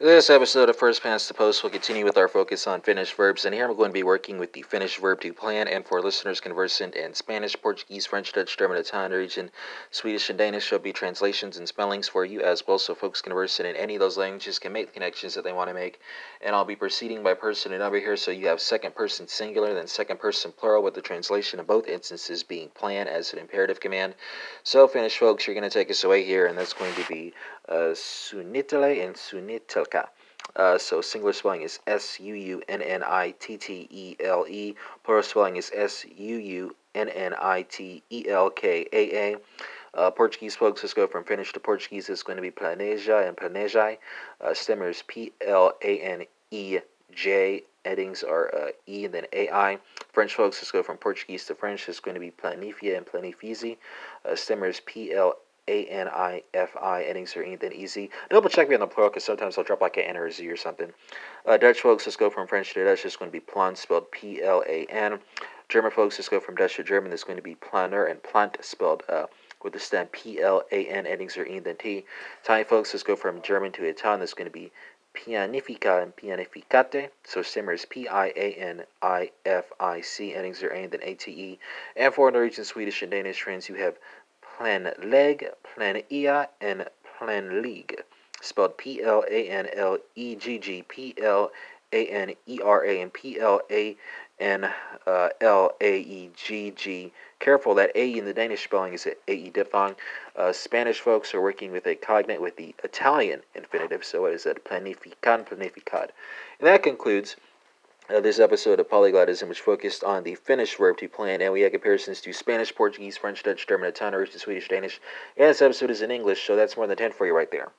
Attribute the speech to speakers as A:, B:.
A: This episode of First Past the Post will continue with our focus on Finnish verbs, and here I'm going to be working with the Finnish verb to plan. And for listeners conversant in Spanish, Portuguese, French, Dutch, German, Italian Norwegian, Swedish, and Danish, there'll be translations and spellings for you as well, so folks conversant in any of those languages can make the connections that they want to make. And I'll be proceeding by person and number here, so you have second person singular, then second person plural, with the translation in both instances being plan as an imperative command. So, Finnish folks, you're going to take us away here, and that's going to be uh, Suunnittele and Uh, so singular spelling is S U U N N I T T E L E. Plural spelling is S U U N N I T E L K A A. Uh, Portuguese folks, let's go from Finnish to Portuguese. It's going to be planeja and planejai. Uh, stemmers P L A N E J. Endings are uh, E and then AI. French folks, let's go from Portuguese to French. It's going to be planifie and planifiez. Uh, stemmers P L a N I F I, endings are anything easy. Double check me on the plural because sometimes I'll drop like an N or a Z or something. Uh, Dutch folks, let's go from French to Dutch. It's going to be plan, spelled P L A N. German folks, let's go from Dutch to German. It's going to be planer and plant, spelled uh, with the stem P L A N, endings are then T. Italian folks, let's go from German to Italian. It's going to be pianifica and pianificate. So stemmer is P I A N I F I C, endings are A and then A T E. And for Norwegian, Swedish, and Danish trends, you have plan leg, planera, and planlæg. Spelled P L A N L E G G, P L A N E R A, and P L A N L A E G G. Careful, that A in the Danish spelling is A E diphthong. Uh, Spanish folks are working with a cognate with the Italian infinitive, so it is a planifican, planificad. And that concludes uh, this episode of Polyglotism, which focused on the Finnish verb to plan, and we had comparisons to Spanish, Portuguese, French, Dutch, German, Italian, Swedish, Danish, and this episode is in English, so that's more than 10 for you right there.